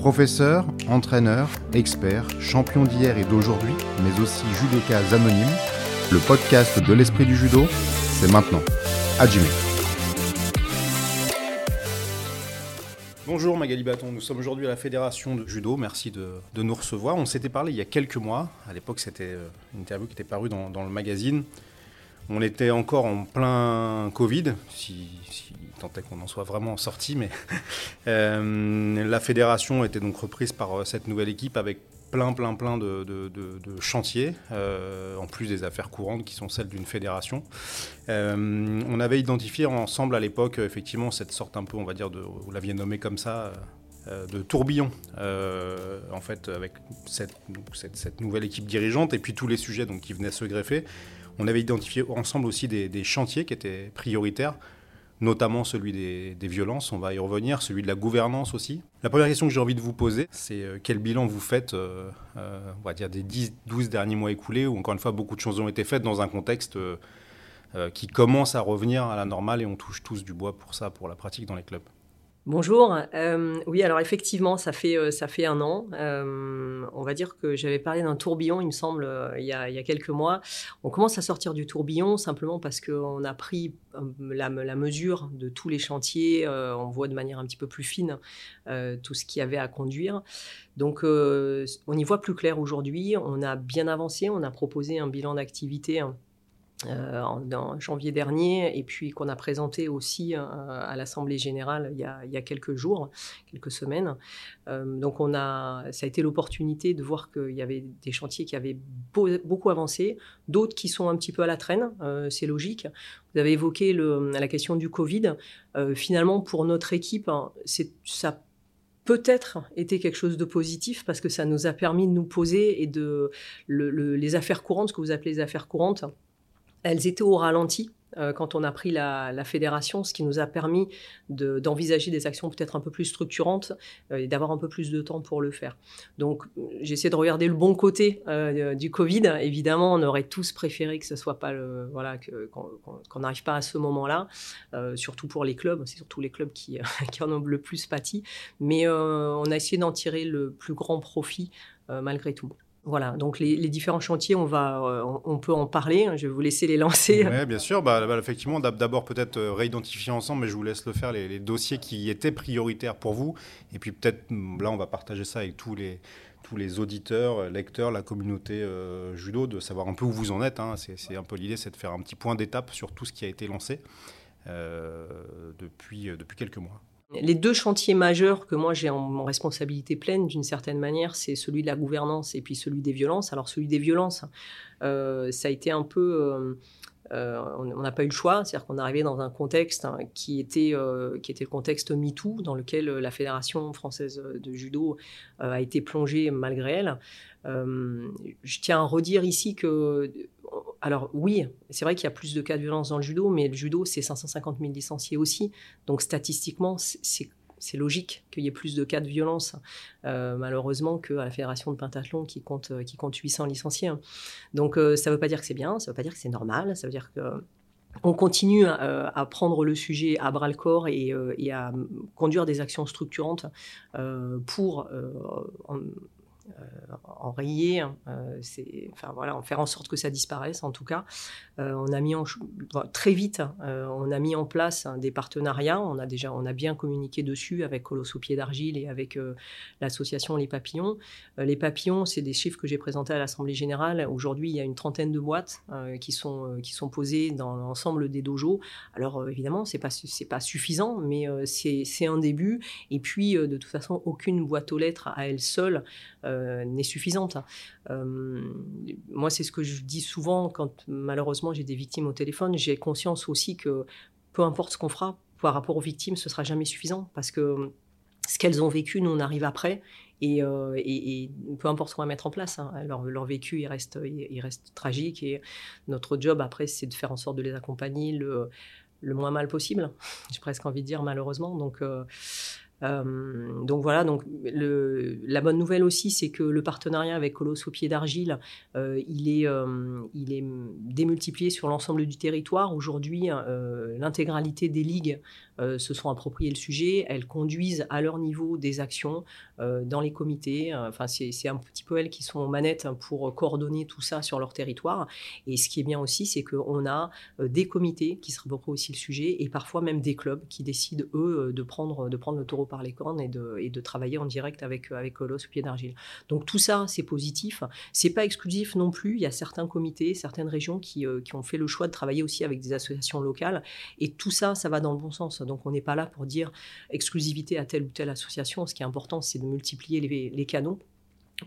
Professeur, entraîneur, expert, champion d'hier et d'aujourd'hui, mais aussi judoka anonyme, le podcast de l'esprit du judo, c'est maintenant. Hajime. Bonjour Magali Baton, nous sommes aujourd'hui à la Fédération de Judo, merci de, nous recevoir. On s'était parlé il y a quelques mois, à l'époque c'était euh, une interview qui était parue dans, le magazine. On était encore en plein Covid, si, tant est qu'on en soit vraiment sorti, mais euh, la fédération était donc reprise par euh, cette nouvelle équipe avec plein, plein, plein de, chantiers, euh, en plus des affaires courantes qui sont celles d'une fédération. on avait identifié ensemble à l'époque, effectivement, cette sorte un peu, on va dire, de, vous l'aviez nommé comme ça, de tourbillon, en fait, avec cette, nouvelle équipe dirigeante et puis tous les sujets donc, qui venaient se greffer. On avait identifié ensemble aussi des chantiers qui étaient prioritaires notamment celui des, violences, on va y revenir, celui de la gouvernance aussi. La première question que j'ai envie de vous poser, c'est euh, quel bilan vous faites, euh, euh, on va dire, des 10-12 derniers mois écoulés, où encore une fois, beaucoup de choses ont été faites dans un contexte qui commence à revenir à la normale et on touche tous du bois pour ça, pour la pratique dans les clubs? Bonjour. Euh, oui, alors effectivement, ça fait, euh, un an. Euh, on va dire que j'avais parlé d'un tourbillon, il me semble, il y, a, quelques mois. On commence à sortir du tourbillon simplement parce qu'on a pris la, mesure de tous les chantiers. on voit de manière un petit peu plus fine tout ce qu'il y avait à conduire. Donc, on y voit plus clair aujourd'hui. On a bien avancé. On a proposé un bilan d'activité. Hein, euh, en, janvier dernier et puis qu'on a présenté aussi euh, à l'Assemblée générale il y, a, quelques jours, quelques semaines. Euh, donc on a, ça a été l'opportunité de voir qu'il y avait des chantiers qui avaient beaucoup avancé, d'autres qui sont un petit peu à la traîne, c'est logique. Vous avez évoqué le, la question du Covid. finalement, pour notre équipe, hein, ça peut-être été quelque chose de positif parce que ça nous a permis de nous poser et de les affaires courantes, ce que vous appelez les affaires courantes, elles étaient au ralenti euh, quand on a pris la, fédération, ce qui nous a permis d'envisager des actions peut-être un peu plus structurantes euh, et d'avoir un peu plus de temps pour le faire. Donc j'essaie de regarder le bon côté euh, du Covid. Évidemment, on aurait tous préféré que ce soit pas le, voilà qu'on n'arrive pas à ce moment-là, surtout pour les clubs. C'est surtout les clubs qui, qui, en ont le plus pâti. Mais on a essayé d'en tirer le plus grand profit malgré tout. Voilà, donc les, différents chantiers, on, va, euh, on, peut en parler. Je vais vous laisser les lancer. Oui, bien sûr. Bah, bah effectivement, d'abord peut-être euh, réidentifier ensemble, mais je vous laisse le faire, les, dossiers qui étaient prioritaires pour vous. Et puis peut-être, mm, là, on va partager ça avec tous les, tous les auditeurs, euh, lecteurs, la communauté judo, de savoir un peu où vous en êtes. Hein. C'est un peu l'idée, c'est de faire un petit point d'étape sur tout ce qui a été lancé depuis, depuis quelques mois. Les deux chantiers majeurs que moi j'ai en, responsabilité pleine, d'une certaine manière, c'est celui de la gouvernance et puis celui des violences. Alors celui des violences, euh, ça a été un peu... Euh, euh, on n'a pas eu le choix, c'est-à-dire qu'on arrivé dans un contexte hein, qui, était, qui était le contexte MeToo, dans lequel la Fédération française de judo a été plongée malgré elle. je tiens à redire ici que alors oui, c'est vrai qu'il y a plus de cas de violence dans le judo, mais le judo, c'est 550 000 licenciés aussi. Donc statistiquement, c'est logique qu'il y ait plus de cas de violence, euh, malheureusement, qu'à la Fédération de pentathlon qui compte, qui compte 800 licenciés. Donc euh, ça ne veut pas dire que c'est bien, ça ne veut pas dire que c'est normal, ça veut dire que... On continue euh, à, prendre le sujet à bras le corps et, à conduire des actions structurantes pour euh, enrayer, hein, euh, en faire en sorte que ça disparaisse en tout cas. Euh, on a mis très vite, hein, on a mis en place hein, des partenariats. On a déjà, on a bien communiqué dessus avec Colosse pied d'argile et avec l'association Les Papillons. les Papillons, c'est des chiffres que j'ai présentés à l'Assemblée générale. Aujourd'hui, il y a une trentaine de boîtes qui sont posées dans l'ensemble des dojos. Alors évidemment, c'est pas pas suffisant, mais c'est, un début. Et puis de toute façon, aucune boîte aux lettres à elle seule euh, n'est suffisante. Euh, moi, c'est ce que je dis souvent quand malheureusement j'ai des victimes au téléphone. J'ai conscience aussi que peu importe ce qu'on fera par rapport aux victimes, ce sera jamais suffisant parce que ce qu'elles ont vécu, nous on arrive après et, euh, peu importe ce qu'on va mettre en place, hein, leur, vécu il reste, reste tragique et notre job après c'est de faire en sorte de les accompagner le, moins mal possible. J'ai presque envie de dire malheureusement. Donc euh, donc voilà, donc la bonne nouvelle aussi, c'est que le partenariat avec Colosse au pied d'argile, euh, il, est, euh, il est démultiplié sur l'ensemble du territoire. Aujourd'hui, l'intégralité des ligues se sont appropriées le sujet, elles conduisent à leur niveau des actions dans les comités. Enfin, c'est un petit peu elles qui sont aux manettes pour coordonner tout ça sur leur territoire. Et ce qui est bien aussi, c'est qu'on a des comités qui se approprient aussi le sujet et parfois même des clubs qui décident, eux, de prendre, de prendre le taureau par les cornes et de, travailler en direct avec, avec Colos Pied d'Argile. Donc tout ça, c'est positif. C'est pas exclusif non plus. Il y a certains comités, certaines régions qui, euh, qui, ont fait le choix de travailler aussi avec des associations locales. Et tout ça, ça va dans le bon sens. Donc on n'est pas là pour dire exclusivité à telle ou telle association. Ce qui est important, c'est de multiplier les, canaux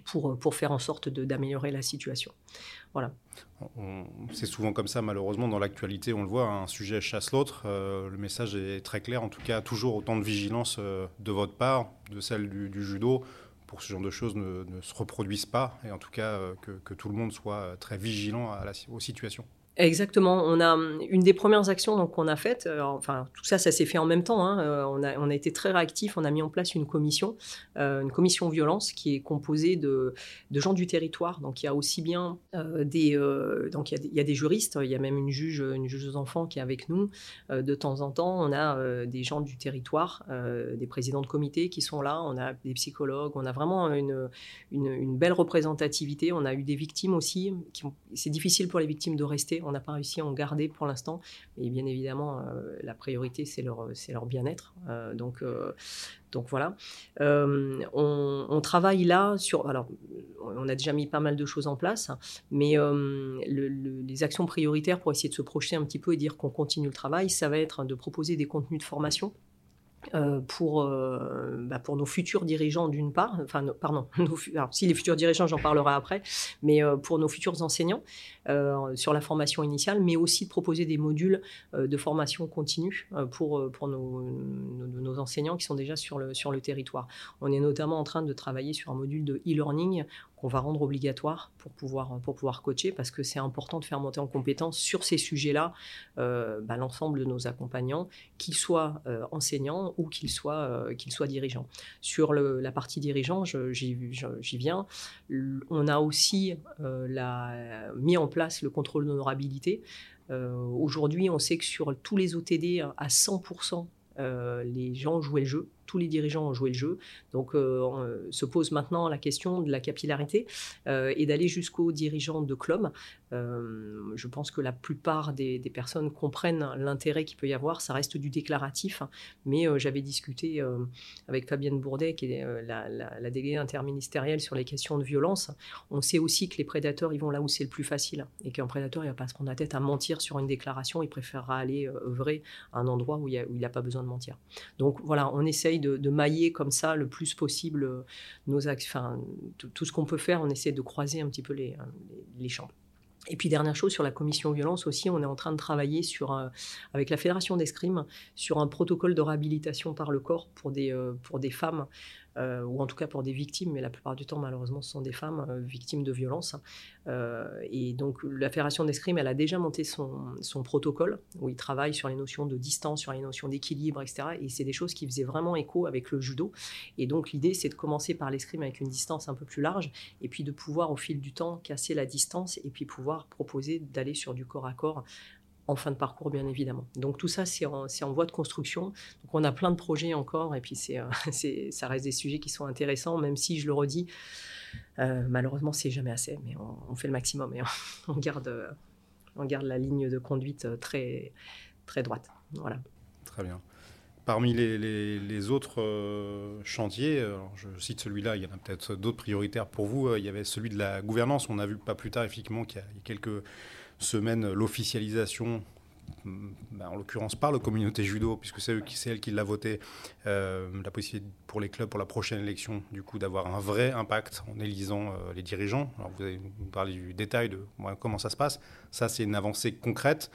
pour, pour, faire en sorte d'améliorer la situation. Voilà. C'est souvent comme ça, malheureusement, dans l'actualité, on le voit, un sujet chasse l'autre. Euh, le message est très clair, en tout cas, toujours autant de vigilance euh, de votre part, de celle du, judo, pour que ce genre de choses ne, se reproduisent pas, et en tout cas, euh, que, tout le monde soit très vigilant aux situations. Exactement. On a une des premières actions donc qu'on a faites. Euh, enfin, tout ça, ça s'est fait en même temps. Hein, euh, on, a, on a été très réactifs. On a mis en place une commission, euh, une commission violence qui est composée de, de, gens du territoire. Donc, il y a aussi bien des, donc il y, a, il y, a, des juristes. Il y a même une juge, une juge aux enfants qui est avec nous. de temps en temps, on a des gens du territoire, des présidents de comité qui sont là. On a des psychologues. On a vraiment une, une belle représentativité. On a eu des victimes aussi. C'est difficile pour les victimes de rester on n'a pas réussi à en garder pour l'instant. Mais bien évidemment, euh, la priorité, c'est leur, bien-être. Euh, euh, donc voilà. On, travaille là sur. Alors, on a déjà mis pas mal de choses en place, mais les actions prioritaires pour essayer de se projeter un petit peu et dire qu'on continue le travail, ça va être de proposer des contenus de formation euh, pour, euh, bah, pour nos futurs dirigeants d'une part, enfin pardon, si les futurs dirigeants j'en parlerai après, mais euh, pour nos futurs enseignants sur la formation initiale, mais aussi de proposer des modules de formation continue pour, pour nos, nos, nos, enseignants qui sont déjà sur le, sur le territoire. On est notamment en train de travailler sur un module de e-learning qu'on va rendre obligatoire pour pouvoir, pour pouvoir coacher, parce que c'est important de faire monter en compétence sur ces sujets-là euh, bah, l'ensemble de nos accompagnants, qu'ils soient euh, enseignants ou qu'ils soient, euh, qu'ils soient dirigeants. Sur la partie dirigeant, j'y viens, on a aussi mis en place le contrôle d'honorabilité. Aujourd'hui, on sait que sur tous les OTD, à 100%, les gens jouaient le jeu tous les dirigeants ont joué le jeu. Donc, euh, se pose maintenant la question de la capillarité euh, et d'aller jusqu'aux dirigeants de clubs. Euh, je pense que la plupart des, personnes comprennent l'intérêt qu'il peut y avoir. Ça reste du déclaratif, hein. mais j'avais discuté avec Fabienne Bourdet, qui est la, la, déléguée interministérielle sur les questions de violence. On sait aussi que les prédateurs, ils vont là où c'est le plus facile et qu'un prédateur, il va pas se prendre la tête à mentir sur une déclaration. Il préférera aller œuvrer à un endroit où il n'a pas besoin de mentir. Donc voilà, on essaye de, mailler comme ça le plus possible euh, nos enfin, tout ce qu'on peut faire, on essaie de croiser un petit peu les, euh, les, champs. Et puis dernière chose sur la commission violence aussi, on est en train de travailler sur, euh, avec la fédération d'escrime sur un protocole de réhabilitation par le corps pour des, pour des femmes euh, ou en tout cas pour des victimes, mais la plupart du temps, malheureusement, ce sont des femmes euh, victimes de violences. Euh, et donc, la Fédération d'escrime, elle a déjà monté son, son, protocole, où il travaille sur les notions de distance, sur les notions d'équilibre, etc. Et c'est des choses qui faisaient vraiment écho avec le judo. Et donc, l'idée, c'est de commencer par l'escrime avec une distance un peu plus large, et puis de pouvoir, au fil du temps, casser la distance, et puis pouvoir proposer d'aller sur du corps à corps en fin de parcours, bien évidemment. Donc tout ça, c'est en, voie de construction. Donc on a plein de projets encore, et puis c'est, euh, ça reste des sujets qui sont intéressants, même si, je le redis, euh, malheureusement, c'est jamais assez, mais on, fait le maximum et on, garde, euh, on garde la ligne de conduite très, très droite. Voilà. Très bien. Parmi les, les, autres chantiers, je cite celui-là, il y en a peut-être d'autres prioritaires pour vous. il y avait celui de la gouvernance. On a vu pas plus tard, effectivement, qu'il y a quelques semaine l'officialisation ben, en l'occurrence par la communauté judo, puisque c'est elle qui l'a voté, euh, la possibilité pour les clubs pour la prochaine élection, du coup, d'avoir un vrai impact en élisant euh, les dirigeants. Alors, vous avez parlé du détail de comment ça se passe. Ça, c'est une avancée concrète.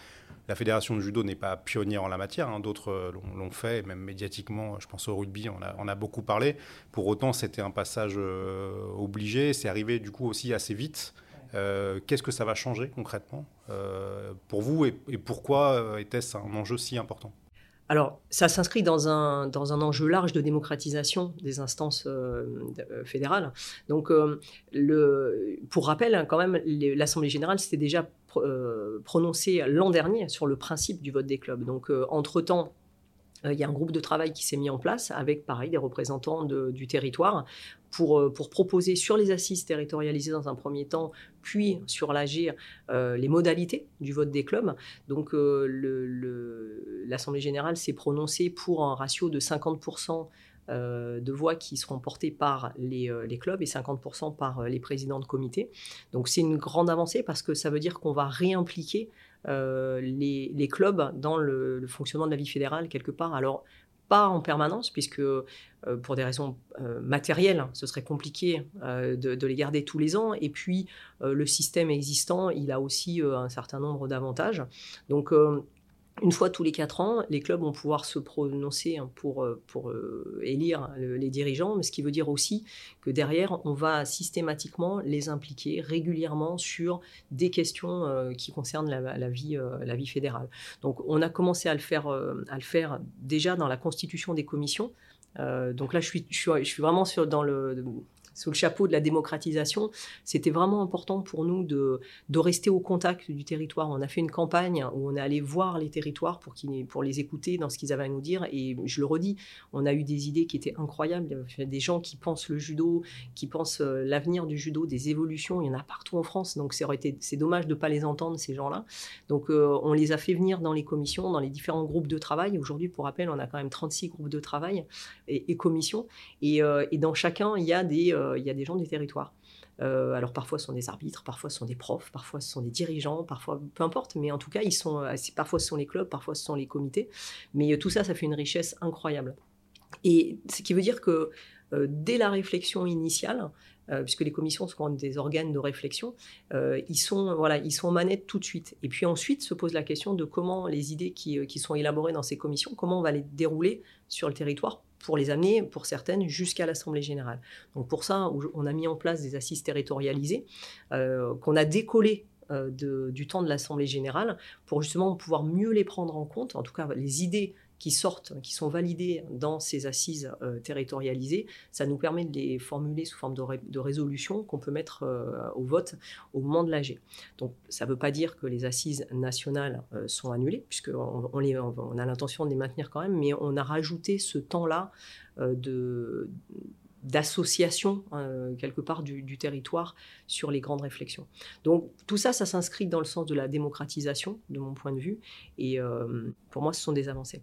La fédération de judo n'est pas pionnière en la matière, hein. d'autres euh, l'ont fait, même médiatiquement, je pense au rugby, on a, on a beaucoup parlé. Pour autant, c'était un passage obligé, c'est arrivé du coup aussi assez vite. Euh, qu'est-ce que ça va changer concrètement euh, pour vous et, pourquoi euh, était-ce un enjeu si important? Alors, ça s'inscrit dans un, dans un enjeu large de démocratisation des instances fédérales. Donc, pour rappel, hein, quand même, l'Assemblée générale s'était déjà prononcée l'an dernier sur le principe du vote des clubs. Donc, entre-temps, il y a un groupe de travail qui s'est mis en place avec, pareil, des représentants du territoire pour, pour, proposer sur les assises territorialisées dans un premier temps, puis sur l'AGIR, les modalités du vote des clubs. Donc l'Assemblée générale s'est prononcée pour un ratio de 50% euh, de voix qui seront portées par les, euh, clubs et 50% par euh, les présidents de comité. Donc c'est une grande avancée parce que ça veut dire qu'on va réimpliquer les, clubs dans le, fonctionnement de la vie fédérale quelque part. Alors pas en permanence, puisque pour des raisons matérielles, ce serait compliqué de, de, les garder tous les ans. Et puis, le système existant, il a aussi un certain nombre d'avantages. Donc, une fois tous les quatre ans, les clubs vont pouvoir se prononcer hein, pour, euh, pour euh, élire les dirigeants, mais ce qui veut dire aussi que derrière, on va systématiquement les impliquer régulièrement sur des questions euh, qui concernent la, vie, la vie fédérale. Donc on a commencé à le faire, à le faire déjà dans la constitution des commissions. donc là, je suis, je suis, vraiment sur, dans le, sous le chapeau de la démocratisation, c'était vraiment important pour nous de, rester au contact du territoire. On a fait une campagne où on est allé voir les territoires pour, pour les écouter dans ce qu'ils avaient à nous dire. Et je le redis, on a eu des idées qui étaient incroyables. Il y a des gens qui pensent le judo, qui pensent euh, l'avenir du judo, des évolutions. Il y en a partout en France. Donc c'est dommage de ne pas les entendre, ces gens-là. Donc euh, on les a fait venir dans les commissions, dans les différents groupes de travail. Aujourd'hui, pour rappel, on a quand même 36 groupes de travail et, commissions. Euh, et, dans chacun, il y a des il y a des gens du territoire. Euh, alors parfois ce sont des arbitres, parfois ce sont des profs, parfois ce sont des dirigeants, parfois peu importe, mais en tout cas ils sont, euh, parfois ce sont les clubs, parfois ce sont les comités, mais euh, tout ça ça fait une richesse incroyable. Et ce qui veut dire que dès la réflexion initiale, puisque les commissions sont des organes de réflexion, ils, sont, voilà, ils sont en manette tout de suite. Et puis ensuite se pose la question de comment les idées qui sont élaborées dans ces commissions, comment on va les dérouler sur le territoire pour les amener, pour certaines, jusqu'à l'Assemblée générale. Donc pour ça, on a mis en place des assises territorialisées euh, qu'on a décollées euh, du temps de l'Assemblée générale pour justement pouvoir mieux les prendre en compte, en tout cas les idées qui sortent, qui sont validées dans ces assises euh, territorialisées, ça nous permet de les formuler sous forme de, résolution qu'on peut mettre euh, au vote au moment de l'AG. Donc ça ne veut pas dire que les assises nationales euh, sont annulées, puisqu'on on, on a l'intention de les maintenir quand même, mais on a rajouté ce temps-là de d'association quelque part du, territoire sur les grandes réflexions. Donc tout ça, ça s'inscrit dans le sens de la démocratisation, de mon point de vue, et pour moi, ce sont des avancées.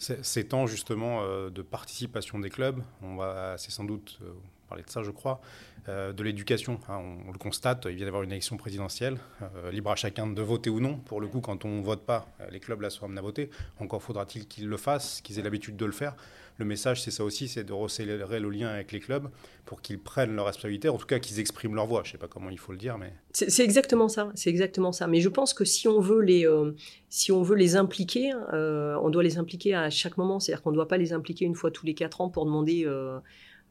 Ces temps justement euh, de participation des clubs, on va, c'est sans doute euh, parler de ça, je crois, euh, de l'éducation. Hein, on, le constate, il vient d'avoir une élection présidentielle, libre à chacun de voter ou non. Pour le coup, quand on ne vote pas, les clubs là sont amenés à voter. Encore faudra-t-il qu'ils le fassent, qu'ils aient l'habitude de le faire le message, c'est ça aussi, c'est de resserrer le lien avec les clubs pour qu'ils prennent leur responsabilité, en tout cas qu'ils expriment leur voix. Je ne sais pas comment il faut le dire, mais c'est exactement ça. C'est exactement ça. Mais je pense que si on veut les, euh, si on veut les impliquer, euh, on doit les impliquer à chaque moment. C'est-à-dire qu'on ne doit pas les impliquer une fois tous les quatre ans pour demander euh,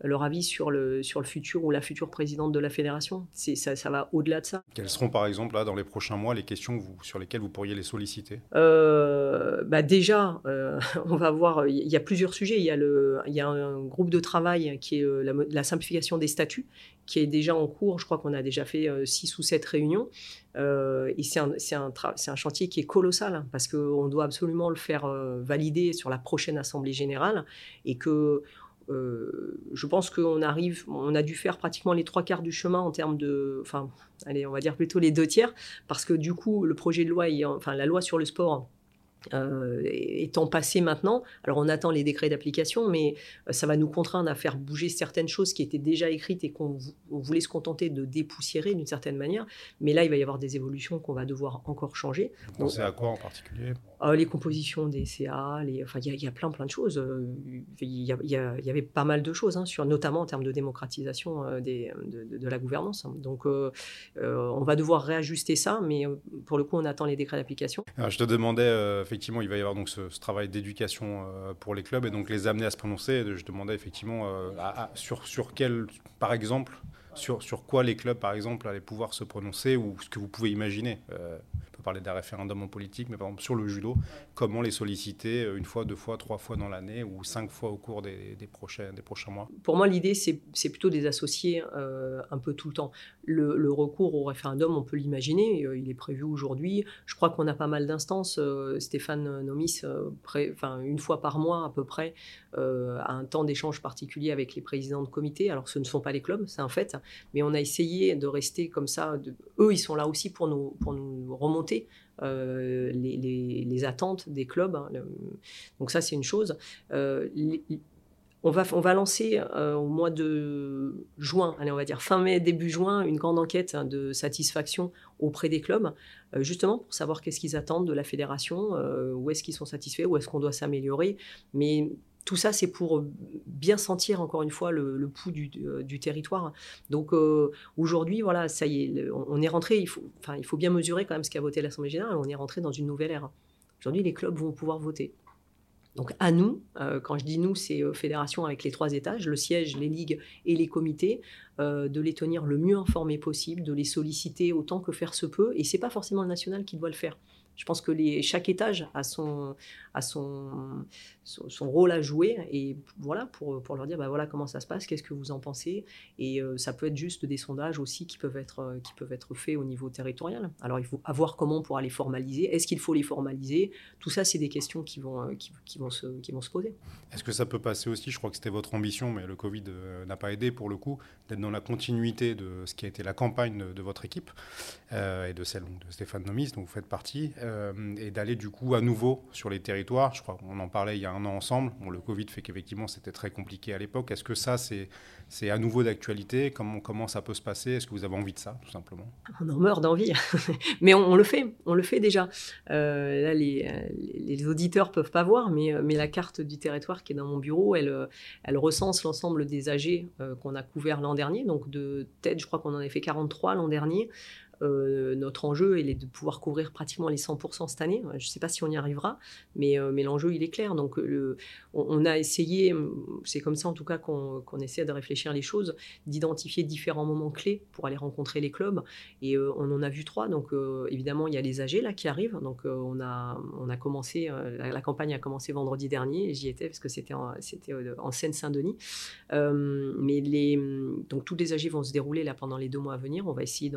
leur avis sur le, sur le futur ou la future présidente de la fédération. Ça, ça va au-delà de ça. Quelles seront par exemple là, dans les prochains mois les questions vous, sur lesquelles vous pourriez les solliciter? Euh, bah Déjà, euh, on va voir, il y a plusieurs sujets. Il y a, le, il y a un groupe de travail qui est euh, la, simplification des statuts, qui est déjà en cours. Je crois qu'on a déjà fait six ou sept réunions. et c'est un, un, un, chantier qui est colossal hein, parce qu'on doit absolument le faire valider sur la prochaine Assemblée générale et que euh, je pense qu'on arrive, on a dû faire pratiquement les trois quarts du chemin en termes de, enfin, allez, on va dire plutôt les deux tiers, parce que du coup, le projet de loi, enfin, la loi sur le sport euh, étant passé maintenant, alors on attend les décrets d'application, mais euh, ça va nous contraindre à faire bouger certaines choses qui étaient déjà écrites et qu'on voulait se contenter de dépoussiérer d'une certaine manière. Mais là, il va y avoir des évolutions qu'on va devoir encore changer. Vous pensez à quoi en particulier? Euh, Les compositions des CA, les... enfin, il y, a plein plein de choses. Il y, y, avait pas mal de choses, hein, sur, notamment en termes de démocratisation des, de, la gouvernance. Donc, on va devoir réajuster ça, mais pour le coup, on attend les décrets d'application. Je te demandais effectivement, il va y avoir donc ce, travail d'éducation euh, pour les clubs et donc les amener à se prononcer. Je demandais effectivement euh, sur, quel, par exemple, sur, sur quoi les clubs, par exemple, allaient pouvoir se prononcer ou ce que vous pouvez imaginer. Euh, peut parler d'un référendum en politique, mais par exemple sur le judo, comment les solliciter une fois, deux fois, trois fois dans l'année ou cinq fois au cours des, prochains, des prochains mois? Pour moi, l'idée, c'est plutôt des associés un peu tout le temps. Le, recours au référendum, on peut l'imaginer, il est prévu aujourd'hui. Je crois qu'on a pas mal d'instances. Stéphane Nomis, enfin, une fois par mois à peu près, a un temps d'échange particulier avec les présidents de comité. Alors, ce ne sont pas les clubs, c'est un fait, mais on a essayé de rester comme ça. Eux, ils sont là aussi pour nous, pour nous remonter euh, les, attentes des clubs. Hein, donc ça, c'est une chose. Euh, on va, on va lancer euh, au mois de juin, allez, on va dire fin mai, début juin, une grande enquête hein, de satisfaction auprès des clubs, justement pour savoir qu'est-ce qu'ils attendent de la fédération, où est-ce qu'ils sont satisfaits, où est-ce qu'on doit s'améliorer. Mais tout ça, c'est pour euh, bien sentir, encore une fois, le, pouls du, euh, territoire. Donc euh, aujourd'hui, voilà, ça y est, on, est rentré, il faut, enfin, il faut bien mesurer quand même ce qu'a voté l'Assemblée générale, on est rentré dans une nouvelle ère. Aujourd'hui, les clubs vont pouvoir voter. Donc à nous, quand je dis nous, c'est fédération avec les trois étages, le siège, les ligues et les comités, de les tenir le mieux informés possible, de les solliciter autant que faire se peut. Et c'est pas forcément le national qui doit le faire. Je pense que chaque étage a son, a son, rôle à jouer et voilà pour, pour leur dire bah voilà comment ça se passe, qu'est-ce que vous en pensez et euh, ça peut être juste des sondages aussi qui peuvent être euh, qui peuvent être faits au niveau territorial. Alors il faut voir comment on pourra les formaliser. Est-ce qu'il faut les formaliser? Tout ça c'est des questions qui vont euh, qui, vont se qui vont se poser. Est-ce que ça peut passer aussi? Je crois que c'était votre ambition, mais le Covid n'a pas aidé pour le coup d'être dans la continuité de ce qui a été la campagne de, votre équipe et de celle de Stéphane Nomis dont vous faites partie. Et d'aller du coup à nouveau sur les territoires. Je crois qu'on en parlait il y a un an ensemble. Le Covid fait qu'effectivement c'était très compliqué à l'époque. Est-ce que ça c'est à nouveau d'actualité? Comment, comment ça peut se passer? Est-ce que vous avez envie de ça tout simplement? On en meurt d'envie, mais on, le fait, on le fait déjà. Euh, là les, les, auditeurs peuvent pas voir, mais, mais la carte du territoire qui est dans mon bureau, elle, elle recense l'ensemble des AG euh, qu'on a couverts l'an dernier. Donc de tête, je crois qu'on en a fait 43 l'an dernier. Euh, notre enjeu est de pouvoir couvrir pratiquement les 100% cette année. Je ne sais pas si on y arrivera, mais, euh, l'enjeu, il est clair. Donc, le, on, a essayé, c'est comme ça en tout cas qu'on essaie de réfléchir les choses, d'identifier différents moments clés pour aller rencontrer les clubs. Et euh, on en a vu trois. Donc, évidemment, il y a les AG là qui arrivent. Donc, on, a, commencé, la, campagne a commencé vendredi dernier. J'y étais parce que c'était en, en Seine-Saint-Denis. mais les, donc, tous les AG vont se dérouler là pendant les deux mois à venir. On va essayer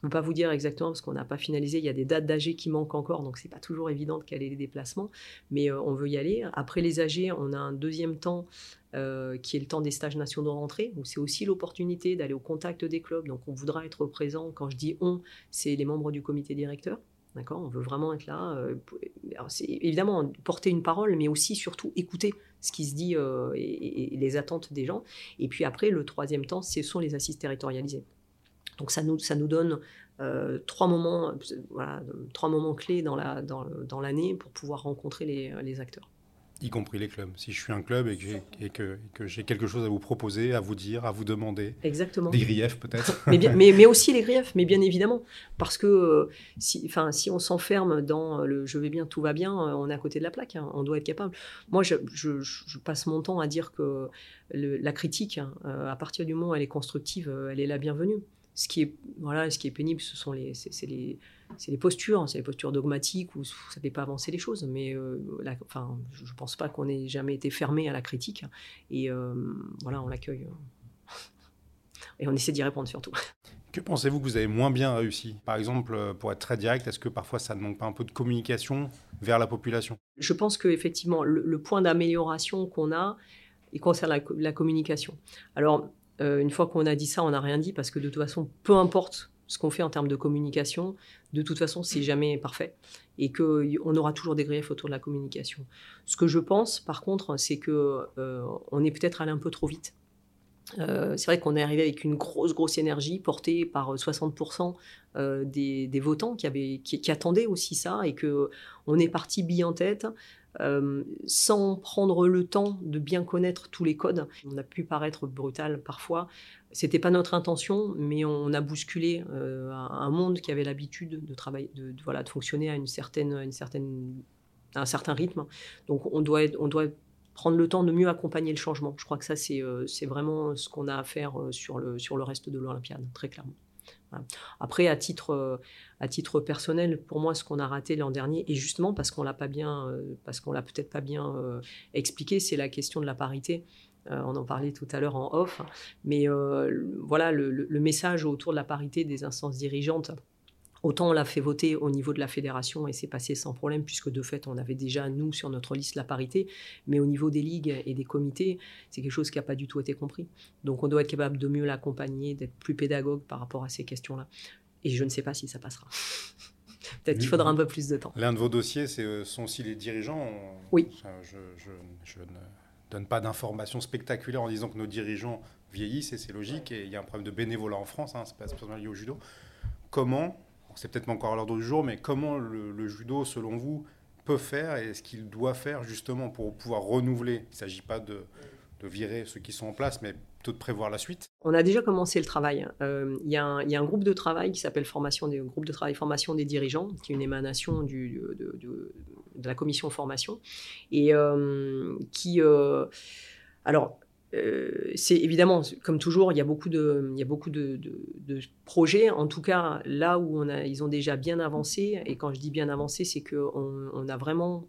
je ne peux pas vous dire exactement parce qu'on n'a pas finalisé. Il y a des dates d'AG qui manquent encore, donc c'est pas toujours évident de caler les déplacements, mais euh, on veut y aller. Après les AG, on a un deuxième temps euh, qui est le temps des stages nationaux de rentrée, où c'est aussi l'opportunité d'aller au contact des clubs. Donc on voudra être présent. Quand je dis on, c'est les membres du comité directeur. D'accord? On veut vraiment être là. Euh, évidemment porter une parole, mais aussi surtout écouter ce qui se dit et, et, les attentes des gens. Et puis après, le troisième temps, ce sont les assises territorialisées. Donc ça nous, ça nous donne euh, trois, moments, voilà, trois moments clés dans l'année la, dans, l'année pour pouvoir rencontrer les, les, acteurs. Y compris les clubs. Si je suis un club et que, que, j'ai quelque chose à vous proposer, à vous dire, à vous demander. Exactement. Des griefs peut-être. mais, mais, mais, aussi les griefs, mais bien évidemment. Parce que euh, si, enfin, si on s'enferme dans le je vais bien, tout va bien, euh, on est à côté de la plaque. Hein. on doit être capable. Moi, je, je, je, passe mon temps à dire que la critique, hein, à partir du moment où elle est constructive, elle est la bienvenue. Ce qui est, voilà, ce qui est pénible, ce sont les, c'est, les, les, postures, c'est les postures dogmatiques où ça ne fait pas avancer les choses. Mais euh, enfin, je ne pense pas qu'on ait jamais été fermé à la critique. Et euh, voilà, on l'accueille. Et on essaie d'y répondre surtout. Que pensez-vous que vous avez moins bien réussi? Par exemple, euh, pour être très direct, est-ce que parfois ça ne manque pas un peu de communication vers la population? Je pense qu'effectivement, le, le point d'amélioration qu'on a, il concerne la, la communication. Alors, euh, une fois qu'on a dit ça, on n'a rien dit parce que de toute façon, peu importe ce qu'on fait en termes de communication, de toute façon, c'est jamais parfait et qu'on aura toujours des griefs autour de la communication. Ce que je pense, par contre, c'est que euh, on est peut-être allé un peu trop vite. Euh, c'est vrai qu'on est arrivé avec une grosse, grosse énergie portée par 60% des, votants qui, attendaient aussi ça et que on est parti bille en tête euh, sans prendre le temps de bien connaître tous les codes. On a pu paraître brutal parfois. C'était pas notre intention, mais on a bousculé euh, un monde qui avait l'habitude de travailler, de, voilà, de fonctionner à une certaine, une certaine, un certain rythme. Donc on doit, on doit prendre le temps de mieux accompagner le changement. Je crois que ça, c'est euh, vraiment ce qu'on a à faire sur le, sur le reste de l'Olympiade, très clairement. Après, à titre, à titre personnel, pour moi, ce qu'on a raté l'an dernier, et justement parce qu'on l'a pas bien, parce qu'on l'a peut-être pas bien expliqué, c'est la question de la parité. on en parlait tout à l'heure en off, mais voilà le, message autour de la parité des instances dirigeantes Autant on l'a fait voter au niveau de la fédération et c'est passé sans problème, puisque de fait, on avait déjà, nous, sur notre liste, la parité. Mais au niveau des ligues et des comités, c'est quelque chose qui n'a pas du tout été compris. Donc on doit être capable de mieux l'accompagner, d'être plus pédagogue par rapport à ces questions-là. Et je ne sais pas si ça passera. Peut-être qu'il faudra un peu plus de temps. L'un de vos dossiers, ce euh, sont aussi les dirigeants. Oui. Je, ne donne pas d'informations spectaculaires en disant que nos dirigeants vieillissent, et c'est logique, et il y a un problème de bénévolat en France, hein, c'est pas spécialement lié au judo. Comment c'est peut-être encore à l'ordre du jour, mais comment le, judo, selon vous, peut faire et ce qu'il doit faire justement pour pouvoir renouveler? Il ne s'agit pas de, virer ceux qui sont en place, mais plutôt de prévoir la suite On a déjà commencé le travail. Euh, il y, a un groupe de travail qui s'appelle formation des groupe de travail formation des dirigeants, qui est une émanation de, la commission formation et euh, qui euh, alors euh, c'est évidemment, comme toujours, il y a beaucoup de, projets. En tout cas, là où ils ont déjà bien avancé, et quand je dis bien avancé, c'est qu'on on a vraiment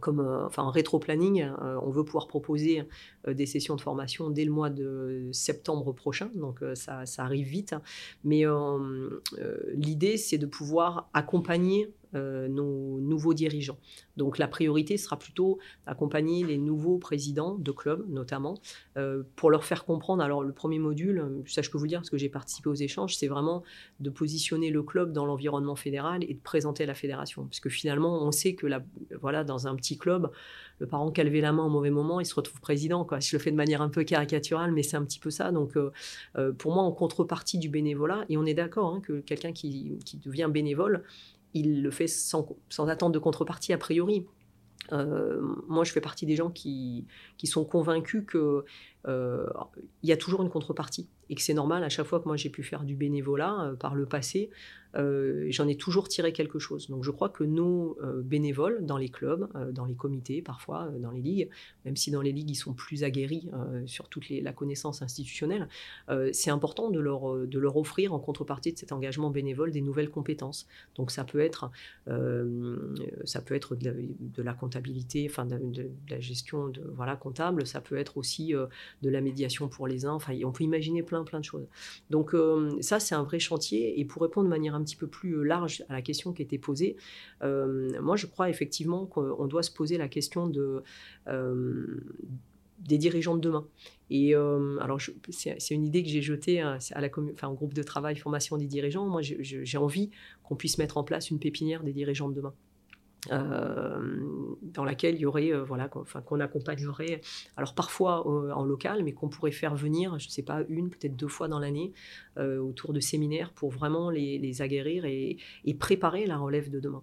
comme euh, enfin, en rétro-planning, euh, on veut pouvoir proposer des sessions de formation dès le mois de septembre prochain, donc ça, arrive vite. Mais l'idée, c'est de pouvoir accompagner nos nouveaux dirigeants. Donc la priorité sera plutôt d'accompagner les nouveaux présidents de clubs, notamment, euh, pour leur faire comprendre. Alors le premier module, je peux vous dire parce que j'ai participé aux échanges, c'est vraiment de positionner le club dans l'environnement fédéral et de présenter la fédération. Parce que finalement, on sait que voilà, dans un petit club, le parent qui a levé la main au mauvais moment, il se retrouve président. Je le fais de manière un peu caricaturale, mais c'est un petit peu ça. Donc euh, euh, pour moi, en contrepartie du bénévolat, et on est d'accord hein, que quelqu'un qui devient bénévole, il le fait sans, sans attente de contrepartie a priori. Euh, moi, je fais partie des gens qui, qui sont convaincus qu'il euh, y a toujours une contrepartie et que c'est normal à chaque fois que moi j'ai pu faire du bénévolat euh, par le passé, euh, j'en ai toujours tiré quelque chose. Donc je crois que nos euh, bénévoles dans les clubs, dans les comités parfois, dans les ligues, même si dans les ligues ils sont plus aguerris sur toute la connaissance institutionnelle, c'est important de leur, offrir en contrepartie de cet engagement bénévole des nouvelles compétences. Donc ça peut être, ça peut être de la, comptabilité, enfin de, la gestion voilà, comptable, ça peut être aussi de la médiation pour les uns, enfin on peut imaginer plein plein, de choses. Donc euh, ça, c'est un vrai chantier. Et pour répondre de manière un petit peu plus euh, large à la question qui était posée, euh, moi, je crois effectivement qu'on doit se poser la question de des dirigeants de demain. Et alors, c'est une idée que j'ai jetée à, la au groupe de travail formation des dirigeants. Moi, j'ai envie qu'on puisse mettre en place une pépinière des dirigeants de demain. Euh, dans laquelle il y aurait, euh, voilà, qu'on accompagnerait, alors parfois euh, en local, mais qu'on pourrait faire venir, je ne sais pas, une, peut-être deux fois dans l'année, autour de séminaires pour vraiment les, aguerrir et, préparer la relève de demain.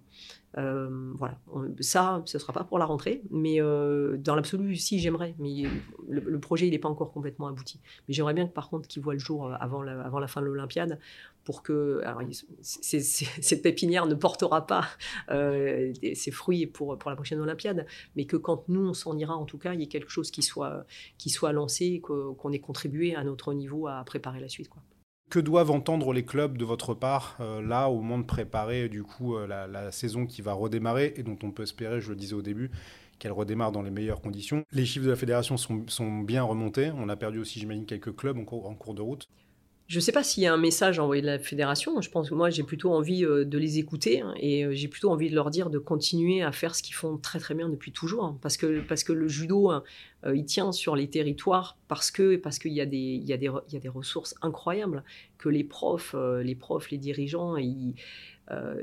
Voilà, ça, ce ne sera pas pour la rentrée, mais dans l'absolu, si j'aimerais, mais le, projet, il n'est pas encore complètement abouti. Mais j'aimerais bien que par contre, qu'il voit le jour avant la, avant la fin de l'Olympiade, pour que alors, cette pépinière ne portera pas euh, ses fruits pour, pour la prochaine Olympiade, mais que quand nous, on s'en ira, en tout cas, il y ait quelque chose qui soit, qui soit lancé, qu'on ait contribué à notre niveau à préparer la suite. Quoi. Que doivent entendre les clubs de votre part, euh, là, au moment de préparer du coup euh, la, saison qui va redémarrer et dont on peut espérer, je le disais au début, qu'elle redémarre dans les meilleures conditions. Les chiffres de la fédération sont, sont bien remontés. On a perdu aussi, j'imagine, quelques clubs en cours de route. Je ne sais pas s'il y a un message envoyé de la fédération. Je pense que moi, j'ai plutôt envie euh, de les écouter hein, et euh, j'ai plutôt envie de leur dire de continuer à faire ce qu'ils font très très bien depuis toujours. Hein, parce, que, le judo, hein, euh, il tient sur les territoires parce que parce qu'il y, a des, y a des ressources incroyables que les profs, les profs, les dirigeants, ils, euh,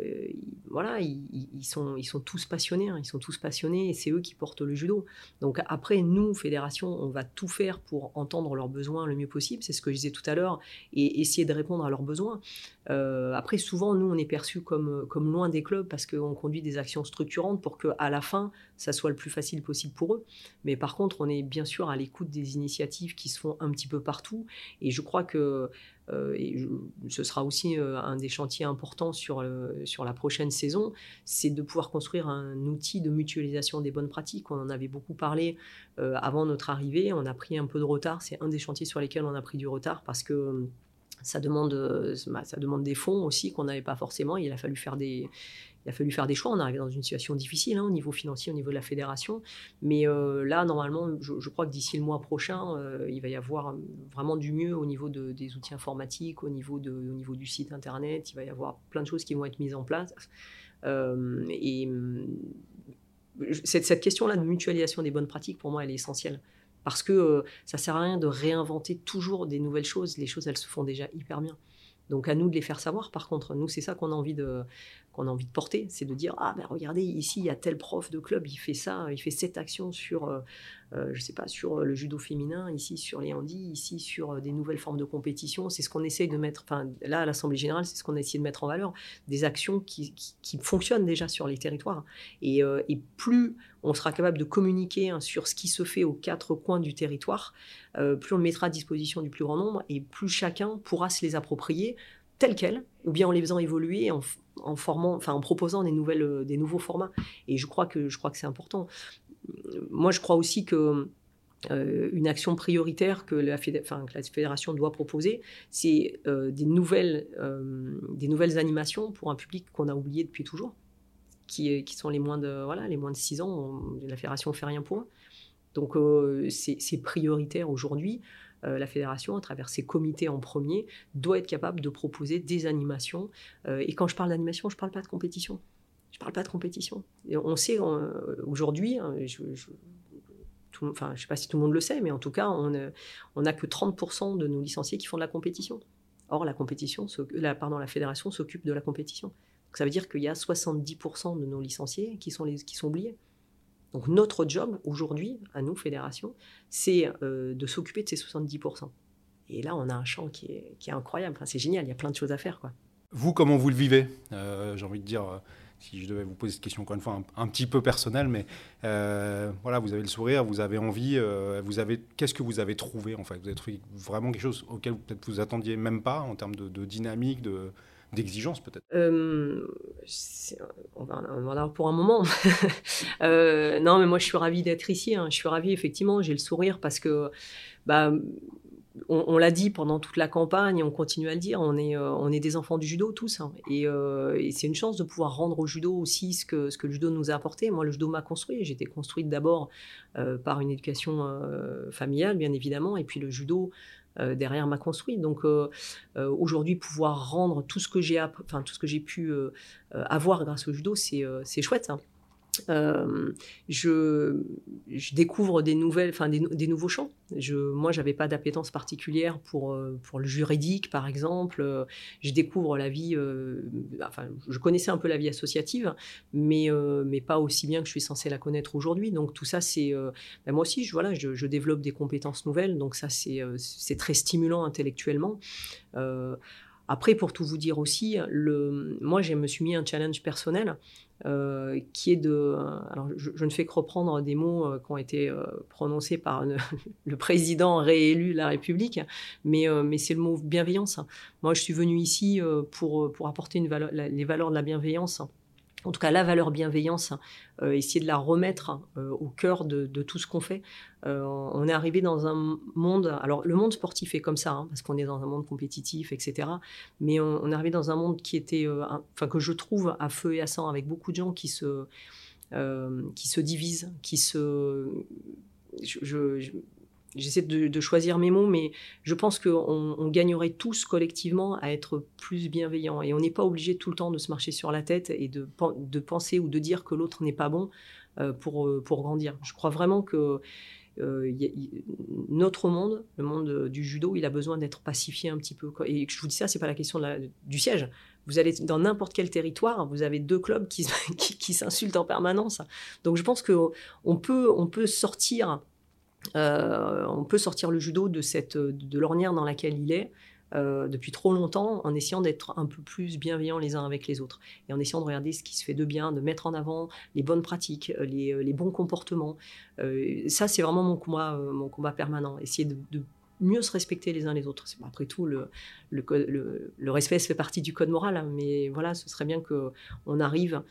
voilà, ils, sont, ils sont tous passionnés, hein, ils sont tous passionnés et c'est eux qui portent le judo. Donc après, nous, fédération, on va tout faire pour entendre leurs besoins le mieux possible, c'est ce que je disais tout à l'heure, et essayer de répondre à leurs besoins. Euh, après, souvent, nous, on est perçus comme, comme loin des clubs parce qu'on conduit des actions structurantes pour qu'à la fin, ça soit le plus facile possible pour eux. Mais par contre, on est bien sûr à l'écoute des initiatives qui se font un petit peu partout. Et je crois que euh, et ce sera aussi euh, un des chantiers importants sur, sur la prochaine saison, c'est de pouvoir construire un outil de mutualisation des bonnes pratiques. On en avait beaucoup parlé avant notre arrivée, on a pris un peu de retard, c'est un des chantiers sur lesquels on a pris du retard parce que ça demande, bah, ça demande des fonds aussi qu'on n'avait pas forcément. Il a fallu faire des, il a fallu faire des choix. On est arrivé dans une situation difficile hein, au niveau financier, au niveau de la fédération. Mais euh, là, normalement, je, crois que d'ici le mois prochain, euh, il va y avoir vraiment du mieux au niveau des outils informatiques, au niveau, du site internet. Il va y avoir plein de choses qui vont être mises en place. Euh, et cette, cette question-là de mutualisation des bonnes pratiques, pour moi, elle est essentielle. Parce que ça sert à rien de réinventer toujours des nouvelles choses. Les choses, elles se font déjà hyper bien. Donc à nous de les faire savoir. Par contre, nous, c'est ça qu'on a envie de, qu'on a envie de porter, c'est de dire ah ben regardez ici il y a tel prof de club, il fait ça, il fait cette action sur, euh, euh, je sais pas, sur le judo féminin, ici sur les handis, ici sur euh, des nouvelles formes de compétition. C'est ce qu'on essaye de mettre. Enfin là à l'assemblée générale, c'est ce qu'on a essayé de mettre en valeur, des actions qui, qui, fonctionnent déjà sur les territoires. Et, et, plus on sera capable de communiquer hein, sur ce qui se fait aux quatre coins du territoire, plus on le mettra à disposition du plus grand nombre et plus chacun pourra se les approprier telles quelles, ou bien en les faisant évoluer, en, formant, enfin en proposant des nouvelles, euh, des nouveaux formats. Et je crois que je crois que c'est important. Moi, je crois aussi que euh, une action prioritaire que la, fédération doit proposer, c'est euh, des, nouvelles, des nouvelles animations pour un public qu'on a oublié depuis toujours, qui, qui, sont les moins de, voilà, les moins de 6 ans. la fédération ne fait rien pour eux. Donc c'est prioritaire aujourd'hui. Euh, la fédération, à travers ses comités en premier, doit être capable de proposer des animations. Euh, et quand je parle d'animation, je ne parle pas de compétition. Je ne parle pas de compétition. on sait aujourd'hui, hein, je, enfin, je ne sais pas si tout le monde le sait, mais en tout cas, on n'a que 30% de nos licenciés qui font de la compétition. Or, la, compétition, la, la fédération s'occupe de la compétition. ça veut dire qu'il y a 70% de nos licenciés qui sont, les, qui sont oubliés. Donc notre job aujourd'hui, à nous, fédération, c'est euh, de s'occuper de ces 70%. Et là, on a un champ qui est, incroyable. Enfin, c'est génial, il y a plein de choses à faire. Quoi. Vous, comment vous le vivez? Euh, J'ai envie de dire, euh, si je devais vous poser cette question encore une fois, un, petit peu personnelle, mais voilà, vous avez le sourire, vous avez envie, vous avez, qu'est-ce que vous avez trouvé en fait? Vous avez trouvé vraiment quelque chose auquel peut-être vous attendiez même pas en termes de, de dynamique, de, d'exigence peut-être euh, on, va, en avoir pour un moment. Euh, non, mais moi je suis ravie d'être ici. Hein. Je suis ravie, effectivement, j'ai le sourire parce que, bah, on, l'a dit pendant toute la campagne, on continue à le dire, on est, euh, des enfants du judo tous. Hein. et, c'est une chance de pouvoir rendre au judo aussi ce que, ce que le judo nous a apporté. Moi, le judo m'a construit. J'étais construite d'abord par une éducation familiale, bien évidemment, et puis le judo euh, derrière m'a construit. Donc euh, euh, aujourd'hui, pouvoir rendre tout ce que j'ai, enfin pu avoir grâce au judo, c'est c'est chouette. Hein. Euh, je, découvre des nouvelles, enfin des, nouveaux champs. Je, moi, j'avais pas d'appétence particulière pour euh, le juridique, par exemple. Euh, je découvre la vie, enfin, je connaissais un peu la vie associative, mais mais pas aussi bien que je suis censé la connaître aujourd'hui. Donc tout ça, c'est ben, moi aussi, je voilà, je, développe des compétences nouvelles. Donc ça, c'est c'est très stimulant intellectuellement. Après, pour tout vous dire aussi, moi, je me suis mis un challenge personnel euh, qui est de... Alors, je, ne fais que reprendre des mots euh, qui ont été euh, prononcés par le président réélu de la République, mais, mais c'est le mot bienveillance. Moi, je suis venu ici pour, pour apporter les valeurs de la bienveillance en tout cas la valeur bienveillance, euh, essayer de la remettre euh, au cœur de, tout ce qu'on fait. Euh, on est arrivé dans un monde, alors le monde sportif est comme ça, hein, parce qu'on est dans un monde compétitif, etc. Mais on, est arrivé dans un monde qui était, enfin que je trouve à feu et à sang, avec beaucoup de gens qui se, qui se divisent, qui se, J'essaie de, choisir mes mots, mais je pense qu'on on gagnerait tous collectivement à être plus bienveillants. Et on n'est pas obligé tout le temps de se marcher sur la tête et de, de penser ou de dire que l'autre n'est pas bon euh, pour, euh, pour grandir. Je crois vraiment que euh, notre monde, le monde du judo, il a besoin d'être pacifié un petit peu. Et je vous dis ça, c'est pas la question du siège. Vous allez dans n'importe quel territoire, vous avez deux clubs qui, qui, qui s'insultent en permanence. Donc je pense qu'on peut, on peut sortir euh, on peut sortir le judo de cette de l'ornière dans laquelle il est euh, depuis trop longtemps en essayant d'être un peu plus bienveillants les uns avec les autres et en essayant de regarder ce qui se fait de bien, de mettre en avant les bonnes pratiques, euh, les, bons comportements. ça, c'est vraiment mon combat, mon combat permanent. Essayer de, mieux se respecter les uns les autres. Après tout, le, le, respect fait partie du code moral, hein, mais voilà, ce serait bien qu'on arrive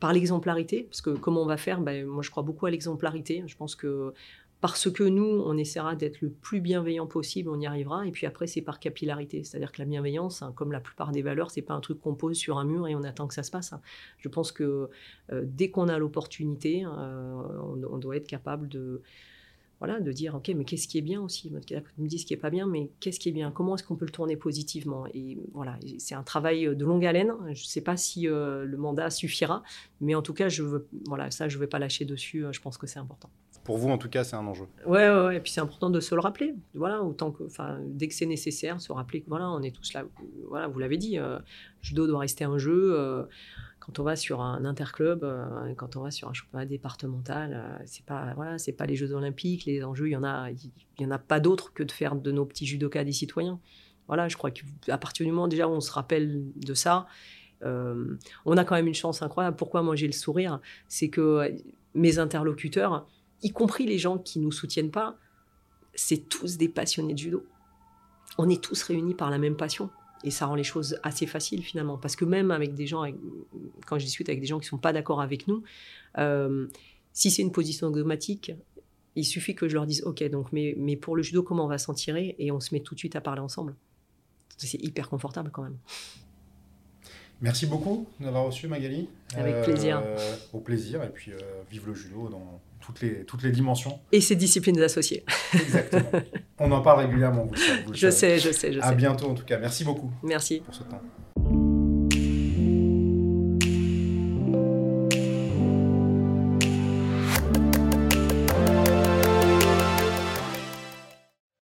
par l'exemplarité, parce que comment on va faire? Ben, Moi, je crois beaucoup à l'exemplarité. Je pense que parce que nous, on essaiera d'être le plus bienveillant possible, on y arrivera. Et puis après, c'est par capillarité. C'est-à-dire que la bienveillance, hein, comme la plupart des valeurs, c'est pas un truc qu'on pose sur un mur et on attend que ça se passe. Hein. Je pense que euh, dès qu'on a l'opportunité, euh, on, doit être capable de, voilà, de dire, OK, mais qu'est-ce qui est bien aussi? Me dit ce qui est pas bien, mais qu'est-ce qui est bien? Comment est-ce qu'on peut le tourner positivement? Et voilà, c'est un travail de longue haleine. Je ne sais pas si euh, le mandat suffira, mais en tout cas, voilà, ça, je ne vais pas lâcher dessus. Je pense que c'est important. Pour vous, en tout cas, c'est un enjeu. Ouais, ouais, et puis c'est important de se le rappeler. Voilà, autant que, enfin, dès que c'est nécessaire, se rappeler que voilà, on est tous là. Voilà, vous l'avez dit, euh, judo doit rester un jeu. Euh, quand on va sur un interclub, euh, quand on va sur un championnat départemental, c'est pas voilà, c'est pas les Jeux Olympiques. Les enjeux, il y en a, il y, en a pas d'autres que de faire de nos petits judokas des citoyens. Voilà, je crois qu'à partir du moment déjà où on se rappelle de ça, on a quand même une chance incroyable. Pourquoi moi j'ai le sourire, c'est que mes interlocuteurs y compris les gens qui nous soutiennent pas, c'est tous des passionnés de judo. On est tous réunis par la même passion. Et ça rend les choses assez faciles finalement. Parce que même avec des gens, quand je discute avec des gens qui ne sont pas d'accord avec nous, euh, si c'est une position dogmatique, il suffit que je leur dise Ok, donc, mais, mais pour le judo, comment on va s'en tirer? Et on se met tout de suite à parler ensemble. C'est hyper confortable quand même. Merci beaucoup d'avoir reçu Magali. Avec plaisir. Euh, au plaisir. Et puis, euh, vive le judo dans toutes les, toutes les dimensions. Et ses disciplines associées. Exactement. On en parle régulièrement, vous, je sais, je sais, je sais. À bientôt en tout cas. Merci beaucoup. Merci. Pour ce temps.